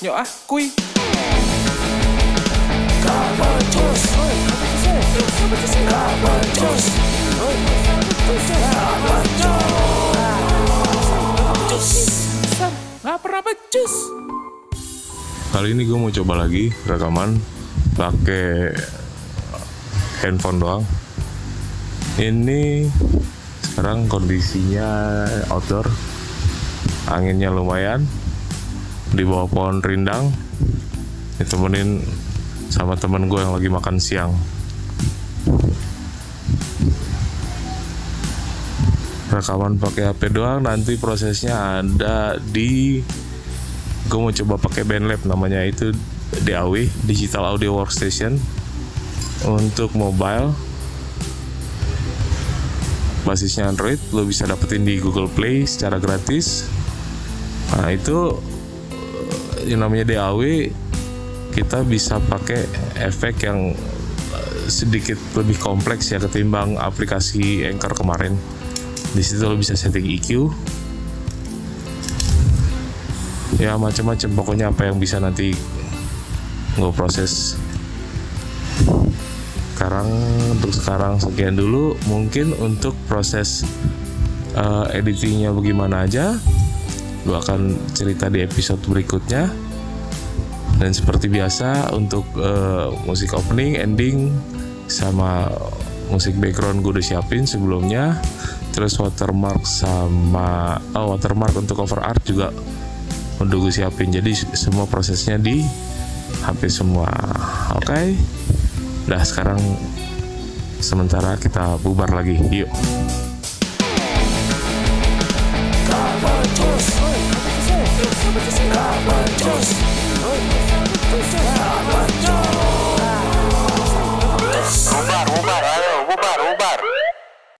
Yuk ah, becus. Kali ini gue mau coba lagi rekaman pakai handphone doang. Ini sekarang kondisinya outdoor, anginnya lumayan, di bawah pohon rindang, ditemenin sama temen gue yang lagi makan siang. Rekaman pakai HP doang, nanti prosesnya ada di gue mau coba pakai BandLab namanya itu DAW Digital Audio Workstation untuk mobile basisnya Android lo bisa dapetin di Google Play secara gratis nah itu yang namanya DAW kita bisa pakai efek yang eh, sedikit lebih kompleks ya ketimbang aplikasi Anchor kemarin. Di situ lo bisa setting EQ ya macam-macam. Pokoknya apa yang bisa nanti gue proses. Sekarang untuk sekarang sekian dulu. Mungkin untuk proses uh, editingnya bagaimana aja gue akan cerita di episode berikutnya. Dan seperti biasa untuk uh, musik opening ending sama musik background gue udah siapin sebelumnya. Terus watermark sama oh, watermark untuk cover art juga udah gue siapin. Jadi semua prosesnya di HP semua. Oke? Okay? Udah sekarang sementara kita bubar lagi. Yuk